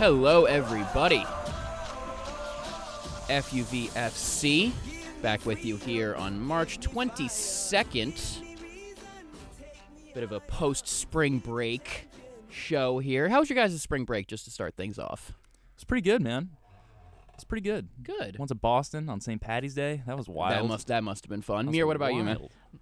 Hello, everybody. FUVFC back with you here on March 22nd. Bit of a post spring break show here. How was your guys' spring break just to start things off? It's pretty good, man. It's pretty good. Good. Went to Boston on St. Patty's Day. That was wild. That must that must have been fun. That was Mir, what about you, man?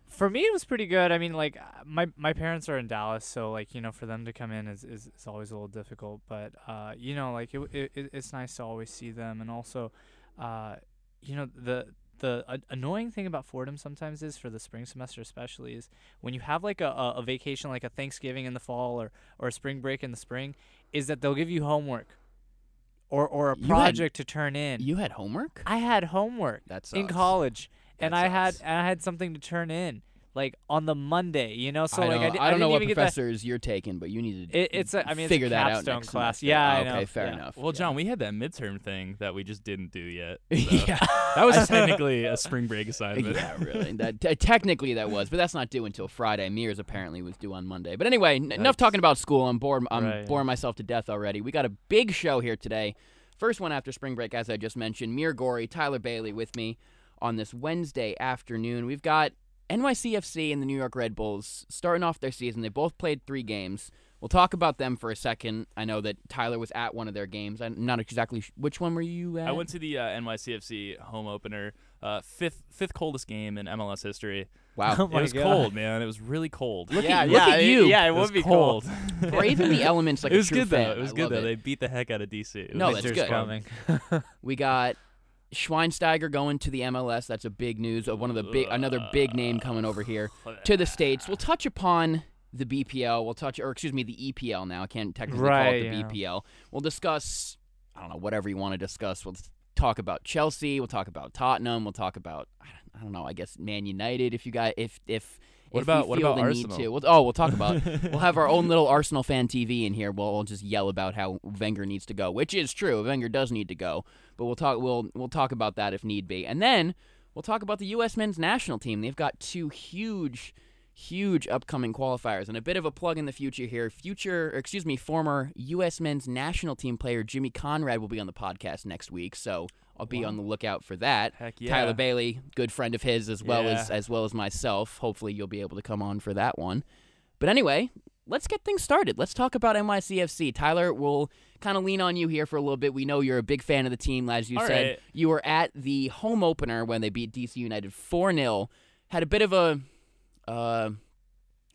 For me, it was pretty good. I mean, like uh, my my parents are in Dallas, so like you know, for them to come in is is, is always a little difficult. But uh, you know, like it, it it- it's nice to always see them, and also, uh, you know, the the a- annoying thing about Fordham sometimes is for the spring semester, especially, is when you have like a, a, a vacation, like a Thanksgiving in the fall or or a spring break in the spring, is that they'll give you homework. Or, or a You had- project to turn in. You had homework? I had homework That's in college, and That I had sucks. and I had something to turn in like on the Monday, you know. So I like don't, I, di- I don't know what even get that. professors you're taking, but you need to It, it's a, I mean, figure it's a that out capstone next class. semester. Yeah, I okay, fair yeah. enough. Well, John, we had that midterm thing that we just didn't do yet. so yeah. That was technically a spring break assignment. yeah, really. That t- technically that was, but that's not due until Friday. Mears apparently was due on Monday. But anyway, n- enough talking about school. I'm bored. I'm Right, yeah. boring myself to death already. We got a big show here today. First one after spring break, as I just mentioned. Mir Gory, Tyler Bailey with me on this Wednesday afternoon. We've got NYCFC and the New York Red Bulls starting off their season. They both played three games. We'll talk about them for a second. I know that Tyler was at one of their games. I'm not exactly sh- which one were you at? I went to the uh, NYCFC home opener, uh, fifth fifth coldest game in MLS history. wow. Oh it was God. cold, man. It was really cold. Look yeah, at- yeah, look at it- you. Yeah, it, It was would be cold. Braving the elements like it a was true good fan. though. It was I good though. it. They beat the heck out of DC. No, was that's good. coming. We got Schweinsteiger going to the MLS. That's a big news. Uh, One of the big, another big name coming over here to the states. We'll touch upon the BPL. We'll touch, or excuse me, the EPL. Now I can't technically Right, call it the yeah. BPL. We'll discuss. I don't know whatever you want to discuss. We'll talk about Chelsea. We'll talk about Tottenham. We'll talk about I don't know. I guess Man United. If you got if if What about- what about the Arsenal? We'll, oh, we'll talk about. we'll have our own little Arsenal fan TV in here. We'll, we'll just yell about how Wenger needs to go, which is true. Wenger does need to go, but we'll talk. We'll we'll talk about that if need be, and then we'll talk about the U.S. men's national team. They've got two huge, huge upcoming qualifiers, and a bit of a plug in the future here. Future, or excuse me, former U.S. men's national team player Jimmy Conrad will be on the podcast next week, so I'll be on the lookout for that. Heck yeah. Tyler Bailey, good friend of his as well Yeah. as as well as myself. Hopefully you'll be able to come on for that one. But anyway, let's get things started. Let's talk about NYCFC. Tyler, we'll kind of lean on you here for a little bit. We know you're a big fan of the team, as you All said. right. You were at the home opener when they beat DC United 4 0. Had a bit of a. Uh,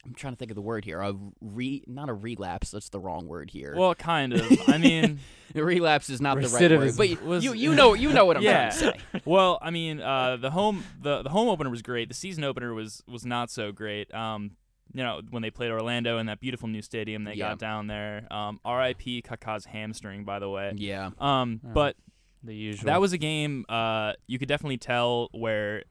I'm trying to think of the word here. A re, not a relapse. That's the wrong word here. Well, kind of. I mean, relapse is not the right word. Recidivism But you, was- you, you know, you know what I'm Yeah. trying to say. well, I mean, uh, the home the, the home opener was great. The season opener was was not so great. Um, you know, when they played Orlando in that beautiful new stadium they Yeah. got down there. Um, R.I.P. Kaká's hamstring, by the way. Yeah. Um, Oh. but the usual. that was a game uh, you could definitely tell where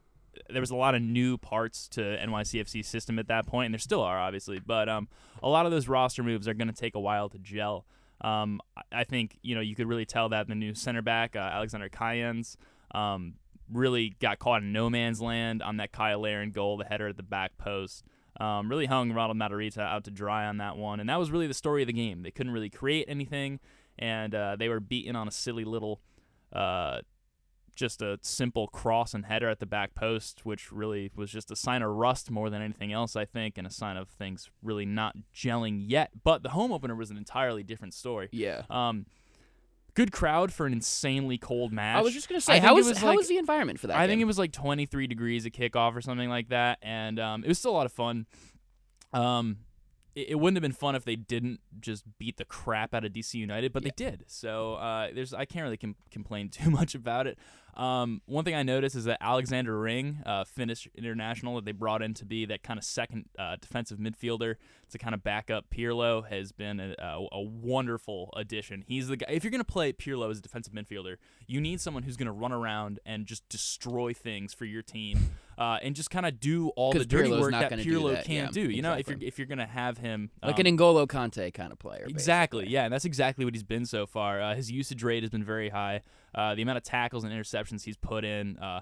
there was a lot of new parts to NYCFC's system at that point, and there still are, obviously. But um, a lot of those roster moves are going to take a while to gel. Um, I- think you know you could really tell that the new center back uh, Alexander Callens um, really got caught in no man's land on that Kyle Larin goal, the header at the back post. Um, really hung Ronald Matarita out to dry on that one, and that was really the story of the game. They couldn't really create anything, and uh, they were beaten on a silly little uh, just a simple cross and header at the back post, which really was just a sign of rust more than anything else, I think, and a sign of things really not gelling yet. But the home opener was an entirely different story. Yeah. Um, good crowd for an insanely cold match. I was just gonna say, how was, was how like- was the environment for that? I think it was like 23 degrees at kickoff or something like that, and um, it was still a lot of fun. Um, it, it wouldn't have been fun if they didn't just beat the crap out of DC United, but they did. So uh, there's I can't really com- complain too much about it. Um, one thing I noticed is that Alexander Ring, uh, Finnish international that they brought in to be that kind of second uh, defensive midfielder to kind of back up Pirlo, has been a, a, a wonderful addition. He's the guy. If you're going to play Pirlo as a defensive midfielder, you need someone who's going to run around and just destroy things for your team, uh, and just kind of do all the dirty Pirlo's work that Pirlo that, can't yeah, do. You know, if you're if you're going to have him like um, an N'Golo Kanté kind of player. Exactly. basically. Yeah, and that's exactly what he's been so far. Uh, his usage rate has been very high. Uh, the amount of tackles and interceptions he's put in, uh,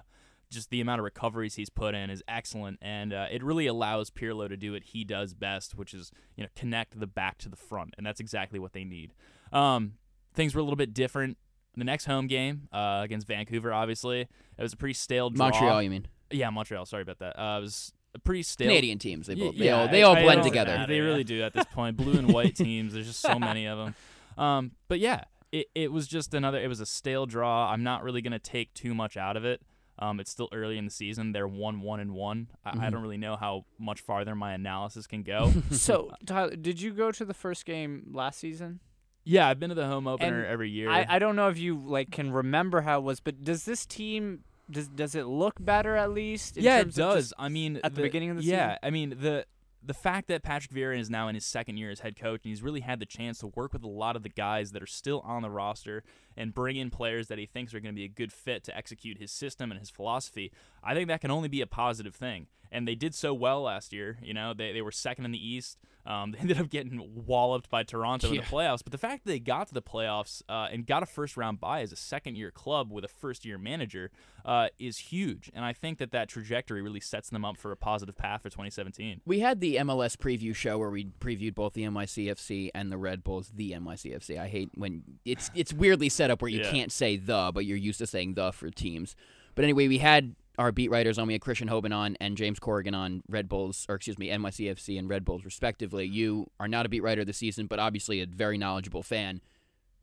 just the amount of recoveries he's put in is excellent, and uh, it really allows Pirlo to do what he does best, which is you know connect the back to the front, and that's exactly what they need. Um, things were a little bit different. The next home game uh, against Vancouver, obviously, it was a pretty stale draw. Montreal, you mean? Yeah, Montreal. Sorry about that. Uh, it was a pretty stale. Canadian teams. They both. They yeah, all. They all I blend together. They really do at this point. Blue and white teams. There's just so many of them. Um, but yeah, it, it was just another. It was a stale draw. I'm not really gonna take too much out of it. Um, it's still early in the season. They're one, one, and one. I, I Mhm. don't really know how much farther my analysis can go. so, Tyler, did you go to the first game last season? yeah, I've been to the home opener And every year. I, I don't know if you like can remember how it was, but does this team does does it look better at least? in yeah, it terms of does. just- I mean, at the beginning of the yeah, season? I mean the the fact that Patrick Vieira is now in his second year as head coach and he's really had the chance to work with a lot of the guys that are still on the roster and bring in players that he thinks are going to be a good fit to execute his system and his philosophy. I think that can only be a positive thing. And they did so well last year. You know, they, they were second in the East. Um, they ended up getting walloped by Toronto in the playoffs. But the fact that they got to the playoffs uh, and got a first round bye as a second year club with a first year manager uh, is huge. And I think that that trajectory really sets them up for a positive path for 2017. We had the MLS preview show where we previewed both the NYCFC and the Red Bulls. The NYCFC. I hate when it's it's weirdly set up where you Yeah. can't say the, but you're used to saying the for teams. But anyway, we had our beat writers on. We had Christian Hoban on and James Corrigan on Red Bulls, or excuse me, NYCFC and Red Bulls respectively. You are not a beat writer this season, but obviously a very knowledgeable fan.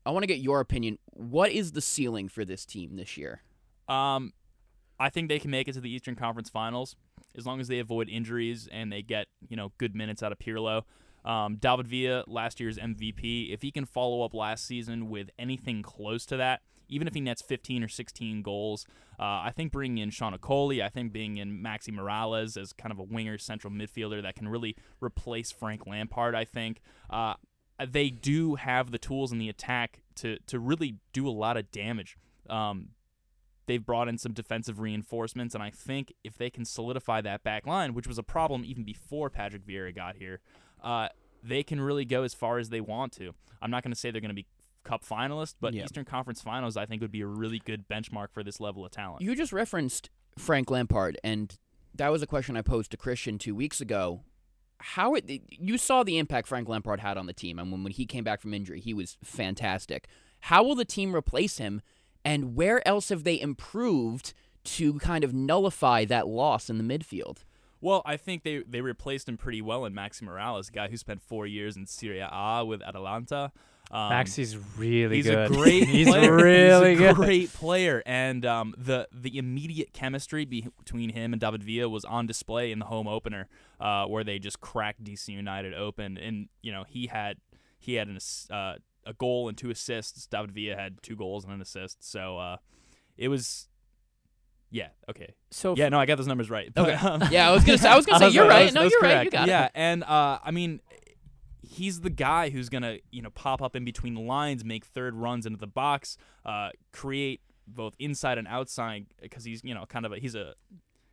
I want to get your opinion. What is the ceiling for this team this year? Um, I think they can make it to the Eastern Conference Finals as long as they avoid injuries and they get you know good minutes out of Pirlo. Um, David Villa, last year's MVP, if he can follow up last season with anything close to that, even if he nets 15 or 16 goals, uh, I think bringing in Sean Okoli, I think being in Maxi Morales as kind of a winger central midfielder that can really replace Frank Lampard, I think. Uh, they do have the tools in the attack to, to really do a lot of damage. Um, they've brought in some defensive reinforcements, and I think if they can solidify that back line, which was a problem even before Patrick Vieira got here, uh, they can really go as far as they want to. I'm not going to say they're going to be Cup finalists, but Yeah. Eastern Conference Finals, I think, would be a really good benchmark for this level of talent. You just referenced Frank Lampard, and that was a question I posed to Christian two weeks ago. How it you saw the impact Frank Lampard had on the team, and when, when he came back from injury, he was fantastic. How will the team replace him, and where else have they improved to kind of nullify that loss in the midfield? Well, I think they, they replaced him pretty well in Maxi Morales, a guy who spent four years in Serie A with Atalanta. Um, Maxi's really he's good. a great he's player. really he's a good. great player and um, the the immediate chemistry be- between him and David Villa was on display in the home opener uh, where they just cracked DC United open and you know he had he had an uh, a goal and two assists David Villa had two goals and an assist so uh, it was yeah okay So yeah no I got those numbers right But, Okay. um, Yeah, I was gonna say, I was gonna say was you're right, No, you're right. You got yeah, it. and uh, I mean, he's the guy who's gonna you know pop up in between the lines, make third runs into the box, uh, create both inside and outside because he's you know kind of a he's a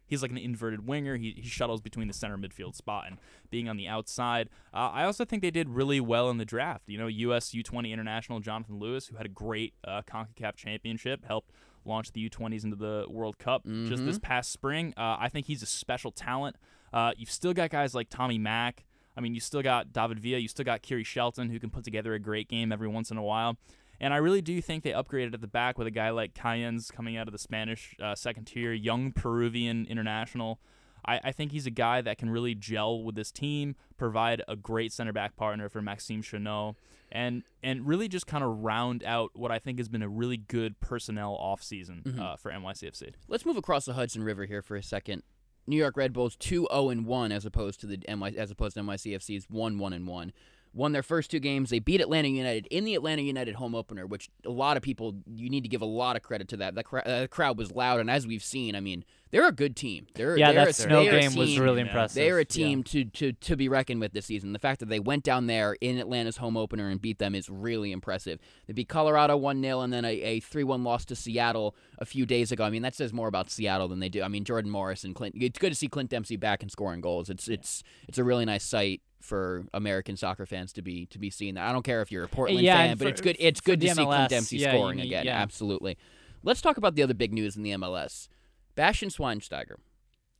he's like an inverted winger. He, he shuttles between the center midfield spot and being on the outside. Uh, I also think they did really well in the draft. You know, U.S. U20 international Jonathan Lewis, who had a great uh, Concacaf championship, helped launch the U20s into the World Cup just this past spring. Uh, I think he's a special talent. Uh, you've still got guys like Tommy Mack. I mean, you still got David Villa. You still got Khiry Shelton, who can put together a great game every once in a while. And I really do think they upgraded at the back with a guy like Callens coming out of the Spanish uh, second tier, young Peruvian international. I, I think he's a guy that can really gel with this team, provide a great center back partner for Maxime Chanot, and and really just kind of round out what I think has been a really good personnel offseason uh, for NYCFC. Let's move across the Hudson River here for a second. New York Red Bulls 2-0 and 1 as opposed to the NY, as opposed to NYCFC's 1-1 and 1. Won their first two games. They beat Atlanta United in the Atlanta United home opener, which a lot of people you need to give a lot of credit to that. That cra- uh, crowd was loud, and as we've seen, I mean, they're a good team. They're yeah, they're that a, snow they're a game was really impressive. They're a Yeah. team to, to to be reckoned with this season. The fact that they went down there in Atlanta's home opener and beat them is really impressive. They beat Colorado 1 0 and then a, a 3 1 loss to Seattle a few days ago. I mean, that says more about Seattle than they do. I mean, Jordan Morris and Clint. It's good to see Clint Dempsey back and scoring goals. It's it's it's a really nice sight for American soccer fans to be to be seeing that. I don't care if you're a Portland Yeah, fan, and but it's good it's good to see MLS, Clint Dempsey yeah, scoring need- again. yeah. Absolutely. Let's talk about the other big news in the MLS. Bastian Schweinsteiger,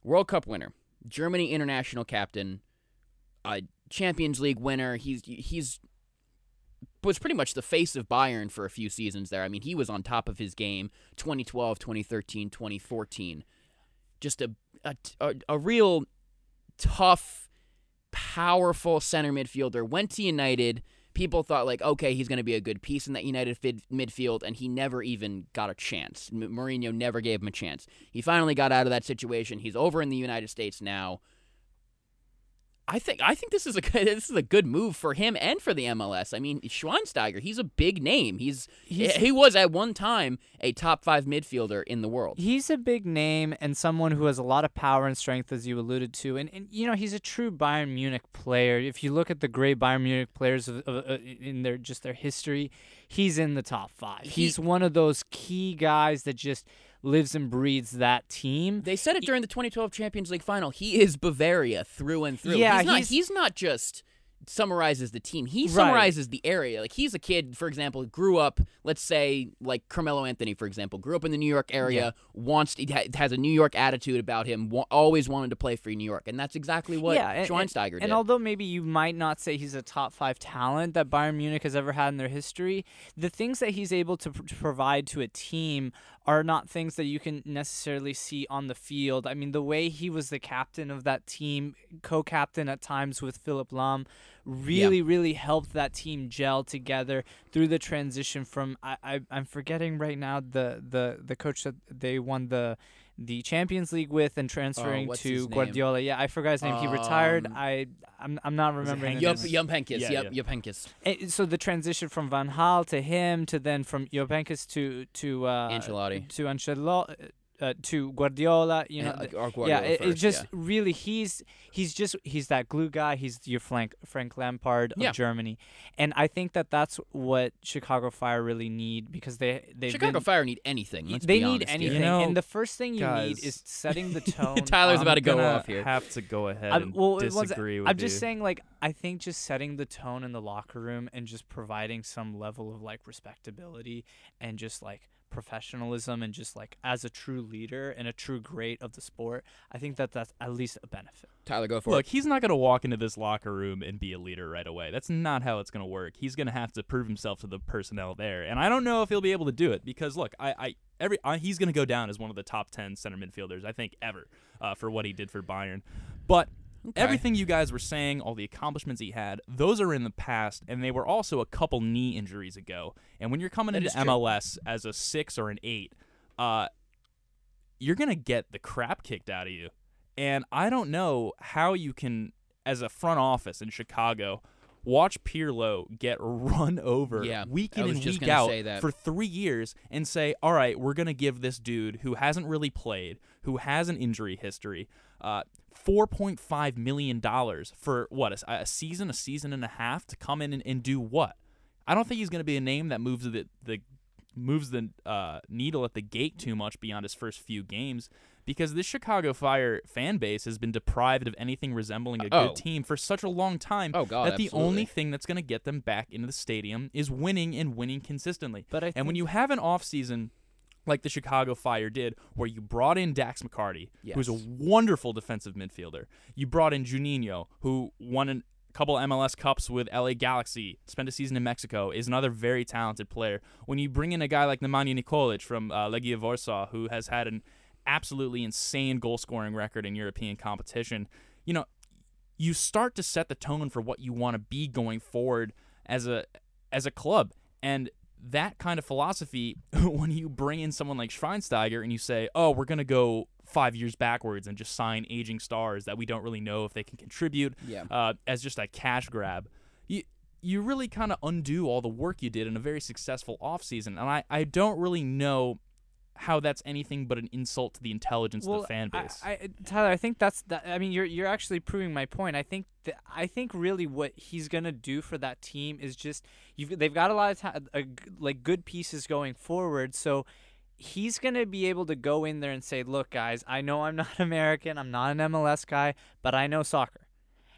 World Cup winner, Germany international captain, a Champions League winner. He's he's was pretty much the face of Bayern for a few seasons there. I mean, he was on top of his game 2012, 2013, 2014. Just a a, a, a real tough, powerful center midfielder. Went to United. People thought like, okay, he's going to be a good piece in that United fid- midfield, and he never even got a chance. M- Mourinho never gave him a chance. He finally got out of that situation. He's over in the United States now. I think I think this is a good, this is a good move for him and for the MLS. I mean, Schweinsteiger, he's a big name. He's, He's- he was at one time a top five midfielder in the world. He's a big name and someone who has a lot of power and strength, as you alluded to. And, and you know, he's a true Bayern Munich player. If you look at the great Bayern Munich players of, of, uh, in their just their history, he's in the top five. He- he's one of those key guys that just lives and breathes that team. They said it during the 2012 Champions League final. He is Bavaria through and through. Yeah, he's not, he's- he's not just summarizes the team. He Right. summarizes the area. Like he's a kid, for example, who grew up, let's say, like Carmelo Anthony, for example, grew up in the New York area, wants to, has a New York attitude about him, wa- always wanted to play for New York, and that's exactly what yeah, and- Schweinsteiger and, did. And although maybe you might not say he's a top five talent that Bayern Munich has ever had in their history, the things that he's able to, pr- to provide to a team are not things that you can necessarily see on the field. I mean, the way he was the captain of that team, co-captain at times with Philipp Lahm, really, really helped that team gel together through the transition from I, I I'm forgetting right now the the the coach that they won the the Champions League with and transferring Oh, to? Guardiola. Yeah, I forgot his name. he retired. Um, I I'm, I'm not remembering. Henk? the Yup, name. Jupp Heynckes. Yeah, yep, yeah. Heynckes. Eh, So the transition from Van Gaal to him to then from Jovenkis to to uh, Ancelotti. to Ancelotti uh, to Guardiola. You know, And, uh, or yeah, Guardiola it, it first, just yeah. really he's he's just he's that glue guy. He's your Frank Frank Lampard of Yeah. Germany, and I think that that's what Chicago Fire really need because they they Chicago Fire need anything. Let's they be need honest anything, You know, and the first thing you need is setting the tone. Tyler's I'm about to go off here. Have to go ahead I'm- and well, it was- with I'm just saying, like, I think just setting the tone in the locker room and just providing some level of like respectability and just like professionalism and just like as a true leader and a true great of the sport, I think that that's at least a benefit. Tyler, go for Look, it. he's not going to walk into this locker room and be a leader right away. That's not how it's going to work. He's going to have to prove himself to the personnel there, and I don't know if he'll be able to do it because look, I, I every I, he's going to go down as one of the top ten center midfielders I think ever uh, for what he did for Bayern, but. Okay. Everything you guys were saying, all the accomplishments he had, those are in the past, and they were also a couple knee injuries ago. And when you're coming That into. MLS as a six or an eight, uh, you're gonna get the crap kicked out of you. And I don't know how you can, as a front office in Chicago, watch Pirlo get run over Yeah, week in and week out for three years and say, all right, we're going to give this dude who hasn't really played, who has an injury history, uh, $4.5 million for what, a, a season, a season and a half to come in and, and do what? I don't think he's going to be a name that moves the, the moves the uh, needle at the gate too much beyond his first few games because this Chicago Fire fan base has been deprived of anything resembling a Oh. good team for such a long time Oh, God, that the only thing that's going to get them back into the stadium is winning and winning consistently. But I and when you have an offseason like the Chicago Fire did, where you brought in Dax McCarty, who's a wonderful defensive midfielder. You brought in Juninho, who won a couple MLS Cups with LA Galaxy, spent a season in Mexico, is another very talented player. When you bring in a guy like Nemanja Nikolic from uh, Legia Warsaw, who has had an absolutely insane goal scoring record in European competition, you know, you start to set the tone for what you want to be going forward as a as a club. And that kind of philosophy, when you bring in someone like Schweinsteiger and you say, "Oh, we're gonna go five years backwards and just sign aging stars that we don't really know if they can contribute," Yeah. uh, as just a cash grab, you you really kind of undo all the work you did in a very successful offseason. And I I don't really know how that's anything but an insult to the intelligence of the fan base. I, Tyler, I think that's that. I mean, you're you're actually proving my point. I think that I think really what he's gonna do for that team is just you've they've got a lot of ta- uh, like good pieces going forward. So he's gonna be able to go in there and say, "Look, guys, I know I'm not American. I'm not an MLS guy, but I know soccer."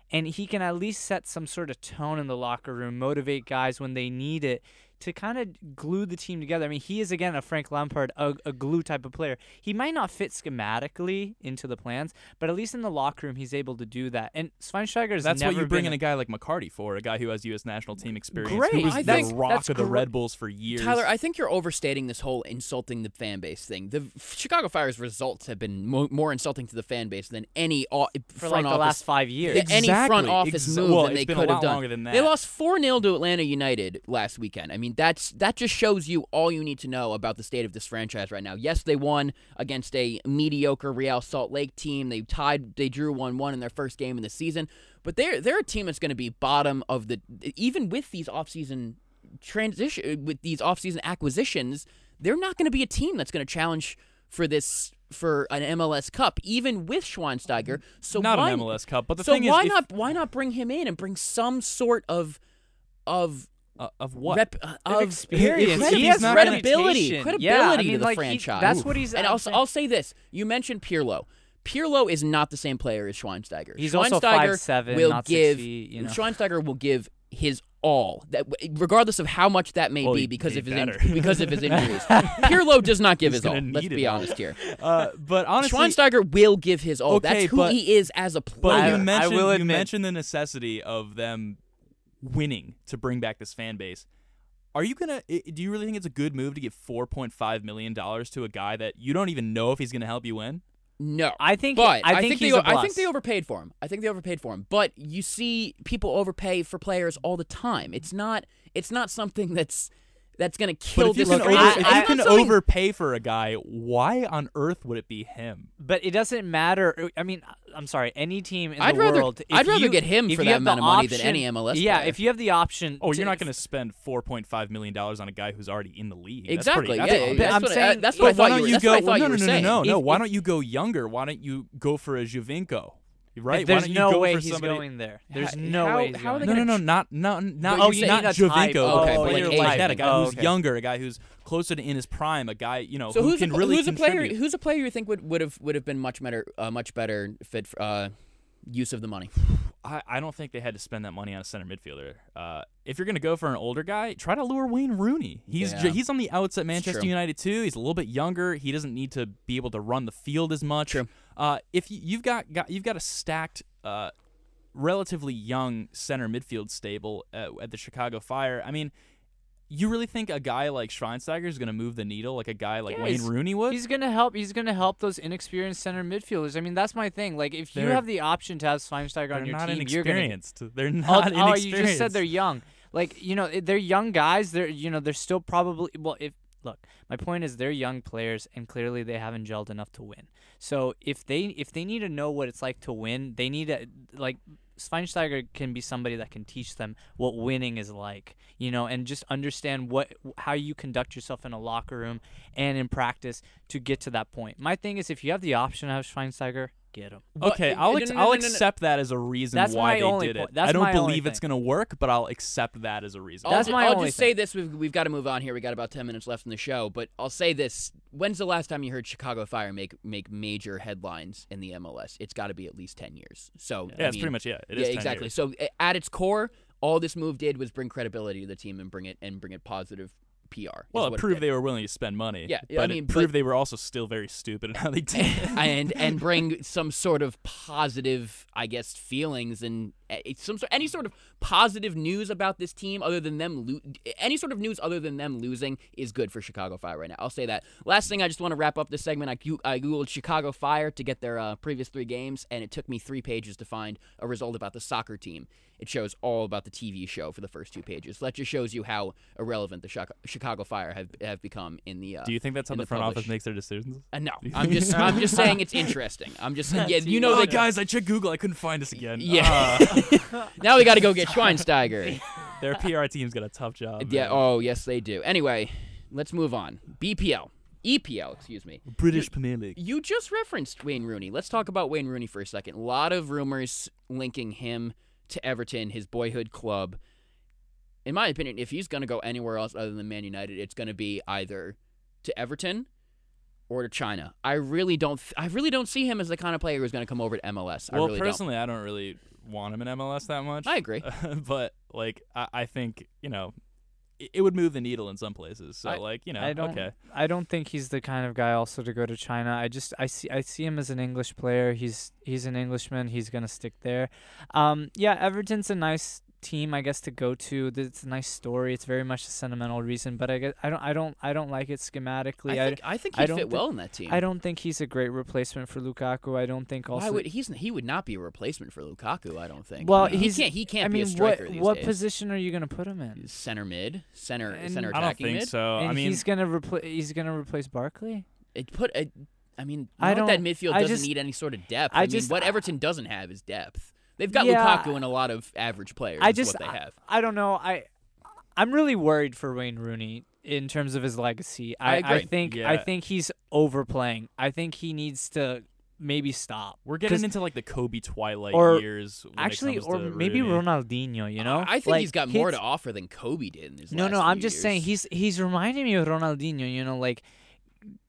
And he can at least set some sort of tone in the locker room, motivate guys when they need it to kind of glue the team together. I mean, he is again a Frank Lampard, a, a glue type of player. He might not fit schematically into the plans, but at least in the locker room, he's able to do that. And Schweinsteiger has That's never what you bring in a guy like McCarty for, a guy who has U.S. national team experience, Great. who was I the think rock that's of the great. Red Bulls for years. Tyler, I think you're overstating this whole insulting the fan base thing. The Chicago Fire's results have been mo- more insulting to the fan base than any o- for front like the office last five years. Yeah, any front office Exa- move well, than they could have done. longer than They lost four 0 to Atlanta United last weekend. I mean, that's that just shows you all you need to know about the state of this franchise right now. Yes, they won against a mediocre Real Salt Lake team. They tied, they drew one one in their first game in the season, but they're they're a team that's going to be bottom of the even with these offseason transition with these offseason acquisitions. They're not going to be a team that's going to challenge for this for an MLS Cup, even with Schweinsteiger. So not why, an MLS Cup, but the so thing why is, if- not why not bring him in and bring some sort of of uh, of what? rep, uh, of of experience. he has not credibility, credibility yeah, I to the like, he- franchise. that's what he's. and I'm I'll. I'll say this: you mentioned Pirlo. Pirlo is not the same player as Schweinsteiger. He's Schweinsteiger also 5'7", will not six give feet, you know. Schweinsteiger will give his all, that regardless of how much that may Well, be because of his better. in, because of his injuries. Pirlo does not give He's his all. Let's need it be all. honest here. Uh, but honestly, Schweinsteiger will give his all. Okay, That's who but- he is as a But player. you I mentioned will you mentioned the necessity of them winning to bring back this fan base. Are you gonna? Do you really think it's a good move to give four point five million dollars to a guy that you don't even know if he's gonna help you win? no, I think. But I think, they, he's a I think they overpaid for him. I think they overpaid for him. But you see, people overpay for players all the time. It's not. It's not something that's that's gonna But kill if you this can, over, franchise. if It's you can something- overpay for a guy, why on earth would it be him? But it doesn't matter. Uh, I mean, I'm sorry. Any team in I'd the rather- world. if I'd rather you- get him for that the amount of money than any MLS Yeah, player. if you have the option. Oh, to- you're not going to spend four point five million dollars on a guy who's already in the league. That's exactly. pretty- that's yeah, a- yeah, But that's I'm what, I- saying- that's what I thought you don't were. you That's go? what I thought no, no, no, no, no. Why don't you go younger? Why don't you go for a Giovinco? Right? There's why don't you no go way for he's somebody? going there. There's How- no how- way. He's how are going they No, no, no, not not not But you're not saying a type. Giovinco, Oh, okay, a but player like like that, a guy Oh, who's okay. younger, a guy who's closer to in his prime, a guy you know So who who's can a, really who's a player? Who's a player you think would would have would have been much better uh, much better fit for, uh, use of the money? I, I don't think they had to spend that money on a center midfielder. Uh, if you're going to go for an older guy, try to lure Wayne Rooney. He's Yeah. he's on the outs at Manchester true. United too. He's a little bit younger. He doesn't need to be able to run the field as much. True. Uh, if you, you've got, got you've got a stacked, uh, relatively young center midfield stable at, at the Chicago Fire. I mean. You really think a guy like Schweinsteiger is going to move the needle like a guy like Yeah, Wayne Rooney would? He's gonna help. He's gonna help those inexperienced center midfielders. I mean, that's my thing. Like, if you They're- have the option to have Schweinsteiger on your team, you're gonna. inexperienced. They're Oh, not oh, inexperienced. you just said they're young. Like you know, they're young guys. They're you know they're still probably well. If look, my point is they're young players, and clearly they haven't gelled enough to win. So if they if they need to know what it's like to win, they need to like Schweinsteiger can be somebody that can teach them what winning is like, you know, and just understand what how you conduct yourself in a locker room and in practice to get to that point. My thing is, if you have the option of Schweinsteiger, get him. Okay, But- I'll no, ex- no, no, I'll no, no, no. accept that as a reason That's why my they only did point. it. That's I don't my only believe it's thing. going to work, but I'll accept that as a reason. I'll That's ju- my I'll only just say this: we've we've got to move on here. We got about ten minutes left in the show, but I'll say this: When's the last time you heard Chicago Fire make make major headlines in the MLS? It's got to be at least ten years. So yeah, I it's mean, pretty much yeah. It is yeah, 10 exactly. years. So at its core, all this move did was bring credibility to the team and bring it and bring it positive PR. Well, it proved did. they were willing to spend money. Yeah, but I mean, it but- proved they were also still very stupid in how they did. and and bring some sort of positive, I guess, feelings and some sort, any sort of positive news about this team other than them lo- any sort of news other than them losing is good for Chicago Fire right now. I'll say that. Last thing, I just want to wrap up this segment. I, I googled Chicago Fire to get their uh, previous three games, and it took me three pages to find a result about the soccer team. It shows all about the TV show for the first two pages. That just shows you how irrelevant the Chicago Fire have have become in the. Uh, Do you think that's how the the front office makes their decisions? uh, no, I'm just I'm just saying it's interesting. I'm just saying, yeah, you know oh, the guys, I checked Google. I couldn't find us again. Yeah. Now we got to go get Schweinsteiger. their PR team's got a tough job. yeah. man. Oh, yes, they do. Anyway, let's move on. BPL, EPL, excuse me. British Premier League. You just referenced Wayne Rooney. Let's talk about Wayne Rooney for a second. A lot of rumors linking him to Everton, his boyhood club. In my opinion, if he's going to go anywhere else other than Man United, it's going to be either to Everton or to China. I really don't. I really don't see him as the kind of player who's going to come over to MLS. I Well, really don't. personally, I don't really want him in MLS that much. I agree. but like, I, I think you know, it, would move the needle in some places. So I- like you know, I don't. okay, I don't think he's the kind of guy also to go to China. I just I see I see him as an English player. He's he's an Englishman. He's gonna stick there. Um, yeah, Everton's a nice team, I guess, to go to. It's a nice story. It's very much a sentimental reason, but I guess I don't I don't I don't like it schematically. I I think I think he'd fit thi- well in that team. I don't think he's a great replacement for Lukaku. I don't think also. Why would he's he would not be a replacement for Lukaku? I don't think. Well, he he's- can't. He can't I be mean, a striker what these what days. position are you gonna put him in? Center mid, center And center I don't attacking think mid. so. and I mean, he's gonna replace he's gonna replace Barkley. It put a, I mean, I not that don't- midfield doesn't just- need any sort of depth. I I, mean, just- what Everton doesn't have is depth. They've got Yeah, Lukaku and a lot of average players. I is just what they have. I don't know. I I'm really worried for Wayne Rooney in terms of his legacy. I I, agree. think I think he's overplaying. I think he needs to maybe stop. we're getting into like the Kobe twilight Or years. When Actually, it comes or to maybe Rooney. Ronaldinho. You know, I think Like, he's got more to offer than Kobe did in his No, last no. few I'm just saying he's he's reminding me of Ronaldinho. You know, like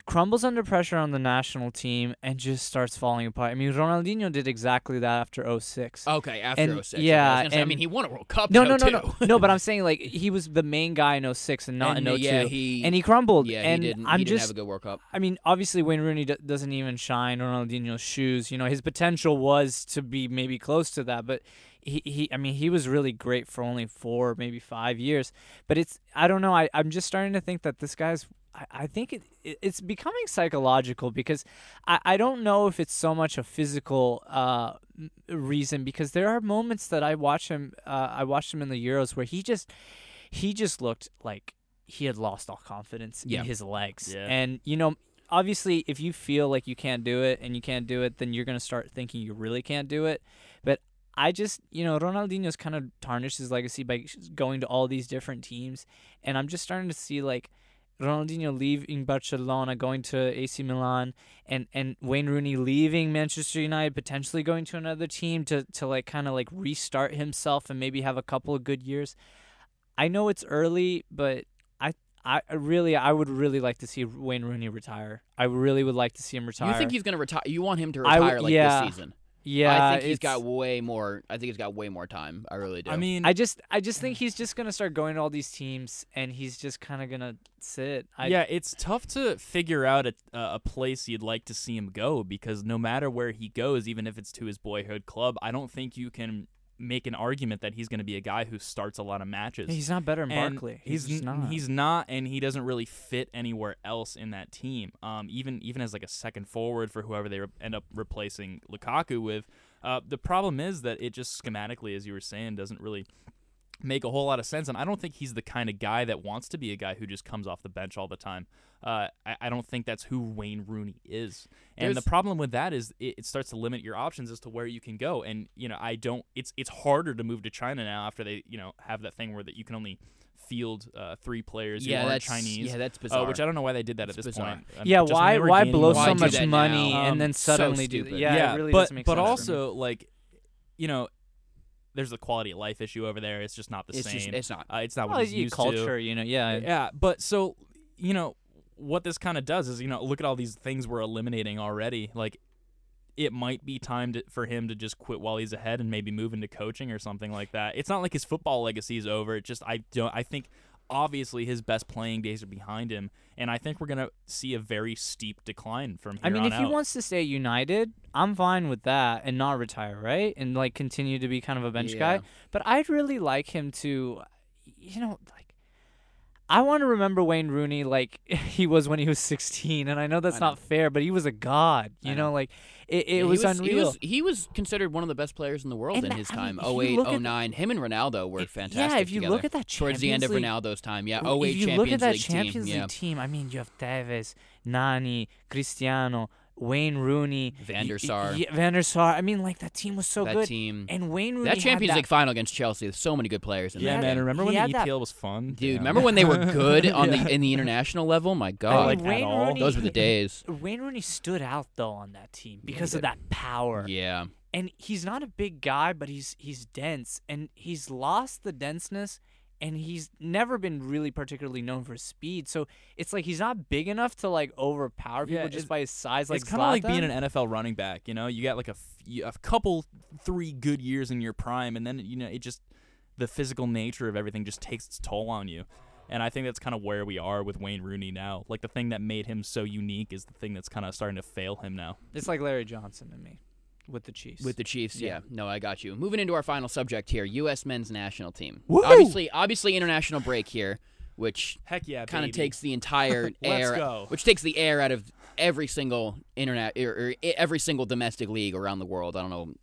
crumbles under pressure on the national team and just starts falling apart. I mean, Ronaldinho did exactly that after 06. Okay, after And- 06. yeah, I, say, I mean, he won a World Cup. no, no, no, no, no. But I'm saying like he was the main guy in 06 and not and, in uh, 02. yeah, he and he crumbled. yeah and he didn't. I'm he didn't just have a good World Cup. I mean, obviously Wayne Rooney d- doesn't even shine Ronaldinho's shoes. You know, his potential was to be maybe close to that, but he, he I mean, he was really great for only four, maybe five years. But it's I don't know. I I'm just starting to think that this guy's. I, think it, it it's becoming psychological because I, I don't know if it's so much a physical uh reason because there are moments that I watch him uh, I watched him in the Euros where he just he just looked like he had lost all confidence Yeah. in his legs Yeah. and you know obviously if you feel like you can't do it and you can't do it then you're going to start thinking you really can't do it but I just you know Ronaldinho's kind of tarnished his legacy by going to all these different teams and I'm just starting to see like Ronaldinho leaving Barcelona, going to AC Milan, and, and Wayne Rooney leaving Manchester United, potentially going to another team to, to like kind of like restart himself and maybe have a couple of good years. I know it's early, but I I really I would really like to see Wayne Rooney retire. I really would like to see him retire. You think he's going to retire? You want him to I w- retire like yeah. this season? Yeah, I think he's got way more. I think he's got way more time. I really do. I mean, I just I just think he's just gonna start going to all these teams and he's just kind of gonna sit. I, yeah, it's tough to figure out a, a place you'd like to see him go because no matter where he goes, even if it's to his boyhood club, I don't think you can make an argument that he's going to be a guy who starts a lot of matches. he's not better than and Barkley. He's n- not. He's not, and he doesn't really fit anywhere else in that team. Um, even even as like a second forward for whoever they re- end up replacing Lukaku with. Uh, the problem is that it just schematically, as you were saying, doesn't really make a whole lot of sense. And I don't think he's the kind of guy that wants to be a guy who just comes off the bench all the time. Uh, I, I don't think that's who Wayne Rooney is. And the problem with that is it, it starts to limit your options as to where you can go. And you know, I don't. It's it's harder to move to China now after they you know have that thing where that you can only field uh, three players who yeah, aren't that's Chinese. Yeah, that's uh, bizarre. which I don't know why they did that It's at this bizarre. point. Um, yeah, just why why blow so much money now? and Um, then so suddenly do stupid. yeah, yeah, it really but but sense also like, you know, there's the quality of life issue over there. It's just not the it's same. just it's not. uh, it's not well, what he's you used culture, to. you know, yeah. Yeah, but so you know what this kind of does is you know look at all these things we're eliminating already. Like it might be time to, for him to just quit while he's ahead and maybe move into coaching or something like that. It's not like his football legacy is over. It just I don't I think obviously his best playing days are behind him and I think we're going to see a very steep decline from here I mean, on if he wants to stay United, I'm fine with that and not retire, right? And like continue to be kind of a bench guy. But I'd really like him to, you know, like I want to remember Wayne Rooney like he was when he was 16, and I know that's I know. not fair, but he was a god. You know, know. like it, it Yeah, was, he unreal. He was, he was considered one of the best players in the world And in that- his I mean, time. if 08, look oh at- 09. Him and Ronaldo were If- fantastic. Yeah, if you together. look at that towards the end of League- Ronaldo's time, yeah. Well, 08 if you Champions look at that League Champions team, League yeah. team, I mean, you have Tevez, Nani, Cristiano, Wayne Rooney, Van der y- Sar. y- Van der Sar. I mean, like that team was so that good. team. And Wayne Rooney That Champions that- League final against Chelsea, there's so many good players in yeah, that man, game. remember he when the had that- EPL was fun? Dude, Yeah. remember when they were good on Yeah. the in the international level? My I God, like, mean, at Wayne all? Rooney, those were the days. Wayne Rooney stood out though on that team because he of that power. Yeah, And he's not a big guy, but he's he's dense, and he's lost the denseness, and he's never been really particularly known for speed. So it's like he's not big enough to like overpower people Yeah, just by his size. Like it's kind of like being an NFL running back. You know, you got like a, f- a couple, three good years in your prime, and then you know it just the physical nature of everything just takes its toll on you. And I think that's kind of where we are with Wayne Rooney now. Like the thing that made him so unique is the thing that's kind of starting to fail him now. It's like Larry Johnson to me with the Chiefs. With the Chiefs, yeah. Yeah. No, I got you. Moving into our final subject here, U.S. men's national team. Woo! Obviously, obviously international break here, which Heck yeah, kind of takes the entire air, go. which takes the air out of every single internet or, er, or er, every single domestic league around the world. I don't know.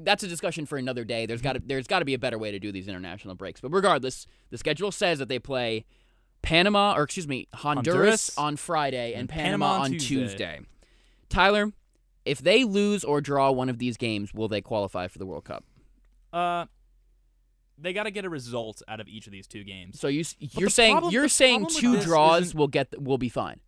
That's a discussion for another day. There's got to mm-hmm. there's got to be a better way to do these international breaks. But regardless, the schedule says that they play Panama or excuse me Honduras, Honduras on Friday and, and Panama, Panama on on Tuesday. Tuesday. Tyler, if they lose or draw one of these games, will they qualify for the World Cup? Uh, they got to get a result out of each of these two games. So you you're saying problem- you're saying two draws will get will be fine.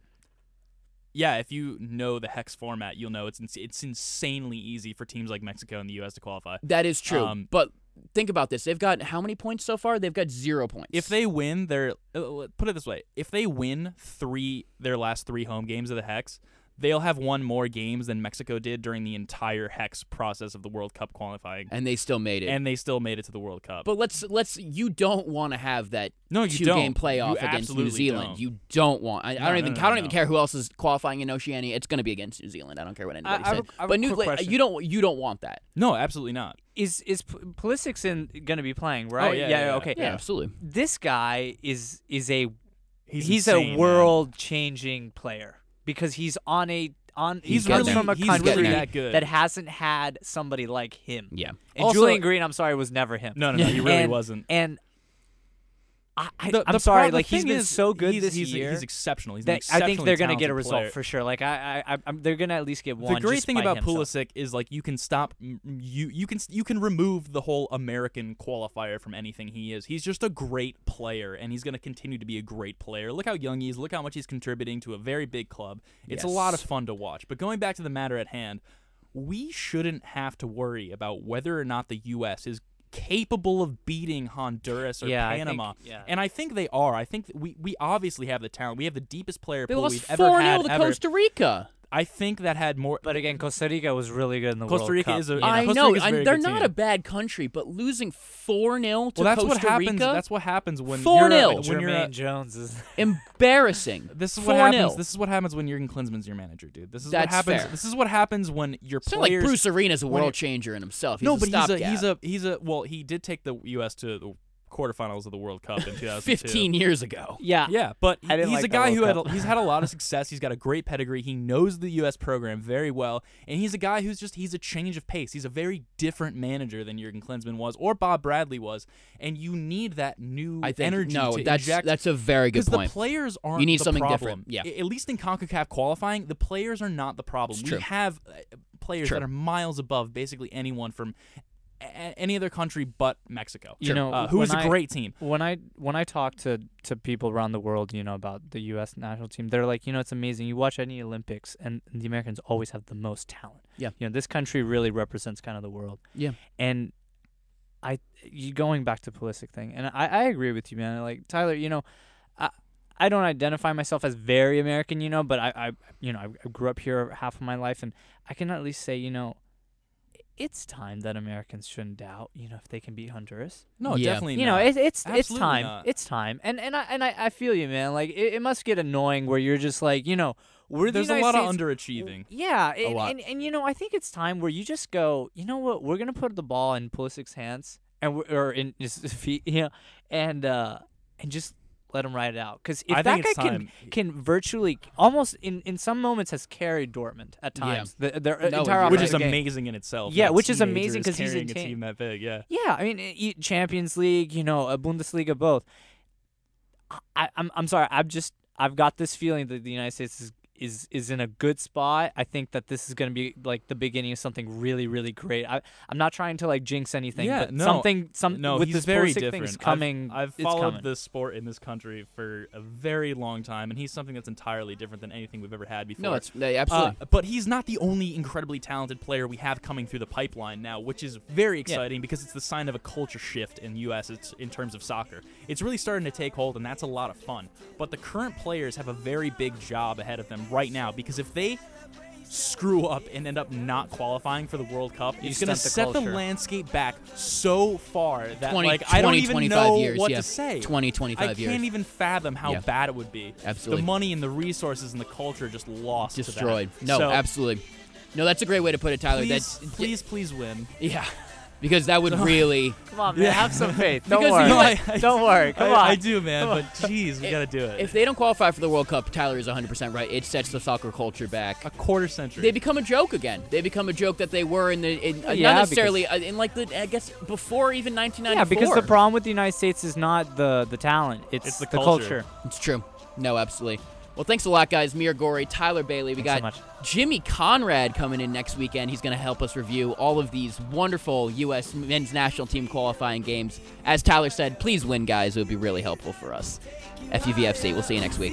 Yeah, if you know the hex format, you'll know it's ins- it's insanely easy for teams like Mexico and the U.S. to qualify. That is true. Um, but think about this. They've got how many points so far? They've got 0 points. If they win their uh, put it this way, if they win three their last three home games of the hex, they'll have won more games than Mexico did during the entire hex process of the World Cup qualifying, and they still made it. and they still made it to the World Cup. but let's let's you don't want to have that no, you two don't. game playoff You against New Zealand. don't. You don't want. I, I don't even. no, I don't no, even care who else is qualifying in Oceania. It's going to be against New Zealand. I don't care what anybody I have says. a- I have a but New, quick like, you don't. You don't want that. no, absolutely not. is is P- Pulisic's in going to be playing, right? Oh, yeah, yeah, yeah. okay. Yeah, absolutely. This guy is is a He's, he's, insane, a world changing player because he's on a on He's he comes getting from a He's country getting there. that good. that hasn't had somebody like him. Yeah. And Also- Julian Green, I'm sorry, was never him. No, no, no, he really And- wasn't. And I, The- I'm the sorry, like he's been so good he's, this he's, year. He's exceptional. He's that I think they're going to get a result player. for sure. Like I, I, I I'm, they're going to at least get one. the great thing about himself. Pulisic is like you can stop you you can you can remove the whole American qualifier from anything he is. He's just a great player and he's going to continue to be a great player. Look how young he is. Look how much he's contributing to a very big club. It's a lot of fun to watch. But going back to the matter at hand, we shouldn't have to worry about whether or not the US is capable of beating Honduras or Yeah, I think- Panama. yeah. And I think they are. I think we we obviously have the talent. We have the deepest player They pool lost we've ever had. four had 0 to ever. Costa Rica. I think that had more But again, Costa Rica was really good in the Costa World Rica Cup. is a- you Yeah, I Costa know. Rica's a I- very they're good not team. a bad country, but losing four 0 to well, that's Costa what happens. Rica. That's what happens when 4-0. you're when you're Jermaine a- Jones is. embarrassing. this is what 4-0. happens. This is what happens when Jurgen Klinsmann's your manager, dude. This is That's what happens. fair. This is what happens when your It's not like players. Bruce Arena's a world changer in himself. He's no, a but he's a stopgap. he's a he's a well. He did take the U.S. to the quarterfinals of the World Cup in 2002. 15 years ago. Yeah. Yeah, but he- he's like a guy who had Cup. he's had a lot of success. He's got a great pedigree. He knows the U.S. program very well, and he's a guy who's just he's a change of pace. He's a very different manager than Jurgen Klinsmann was or Bob Bradley was, and you need that new I think energy no, to that's inject. that's a very good because point. the players aren't You need the something problem. different, yeah. I- At least in CONCACAF qualifying, the players are not the problem. It's we true. have uh, players True. that are miles above basically anyone from a- any other country but Mexico. You know, uh, who is when a I- great team. when I when I talk to to people around the world, you know, about the U.S. national team, they're like, you know, it's amazing. You watch any Olympics, and the Americans always have the most talent. Yeah. You know, this country really represents kind of the world. Yeah. And I, you going back to Pulisic thing, and I I agree with you, man. Like Tyler, you know, I. I don't identify myself as very American, you know, but I, I you know, I, I grew up here half of my life, and I can at least say, you know, it's time that Americans shouldn't doubt, you know, if they can beat Honduras No, Yeah. definitely you not. know, it, it's it's time. not. It's time. And and I and I, I feel you, man. Like it, it must get annoying where you're just like, you know, we're the There's a United lot of underachieving. Yeah, and, lot. And, and you know, I think it's time where you just go. You know what? We're gonna put the ball in Pulisic's hands, and we or in his feet, you know, and uh, and just let him ride it out. Because if I that guy can can virtually almost in in some moments has carried Dortmund at Yeah. times, the, their No, entire which is game. amazing in itself. Yeah, which is amazing because he's carrying in a team that big. Yeah. Yeah, I mean, Champions League, you know, Bundesliga, both. I, I'm I'm sorry. I've just I've got this feeling that the United States is is is in a good spot. I think that this is going to be like the beginning of something really really great. I I'm not trying to like jinx anything. Yeah, but no, something some No, with this very Pulisic different. thing's I've- coming. I've, followed coming. this sport in this country for a very long time, and he's something that's entirely different than anything we've ever had before. No, it's they- absolutely. Uh, but he's not the only incredibly talented player we have coming through the pipeline now, which is very exciting because it's the sign of a culture shift in U.S. It's, in terms of soccer. It's really starting to take hold, and that's a lot of fun. But the current players have a very big job ahead of them right now because if they screw up and end up not qualifying for the World Cup You is going to set the landscape back so far that 20, like I don't even 25 know years, what yeah. to say. 20, I 25 years. can't even fathom how Yeah. bad it would be. Absolutely. The money and the resources and the culture just lost. Destroyed. No, So, absolutely. No, that's a great way to put it, Tyler. Please, That's please, please win. yeah, because that would really. Come on, man. Yeah. Have some faith. Don't Because worry. you know what? Don't worry. Come I, on. I do, man. But jeez, we got to do it. If they don't qualify for the World Cup, Tyler is 100% right. It sets the soccer culture back. a quarter century. They become a joke again. They become a joke that they were in the in, uh, Yeah, not necessarily uh, in like the I guess before even 1994. yeah, because the problem with the United States is not the the talent; it's, It's the the culture. It's true. No, absolutely. Well, thanks a lot, guys. Mir Gori, Tyler Bailey. We Thanks so got much. Jimmy Conrad coming in next weekend. He's going to help us review all of these wonderful U.S. men's national team qualifying games. As Tyler said, please win, guys. It would be really helpful for us. FUVFC. We'll see you next week.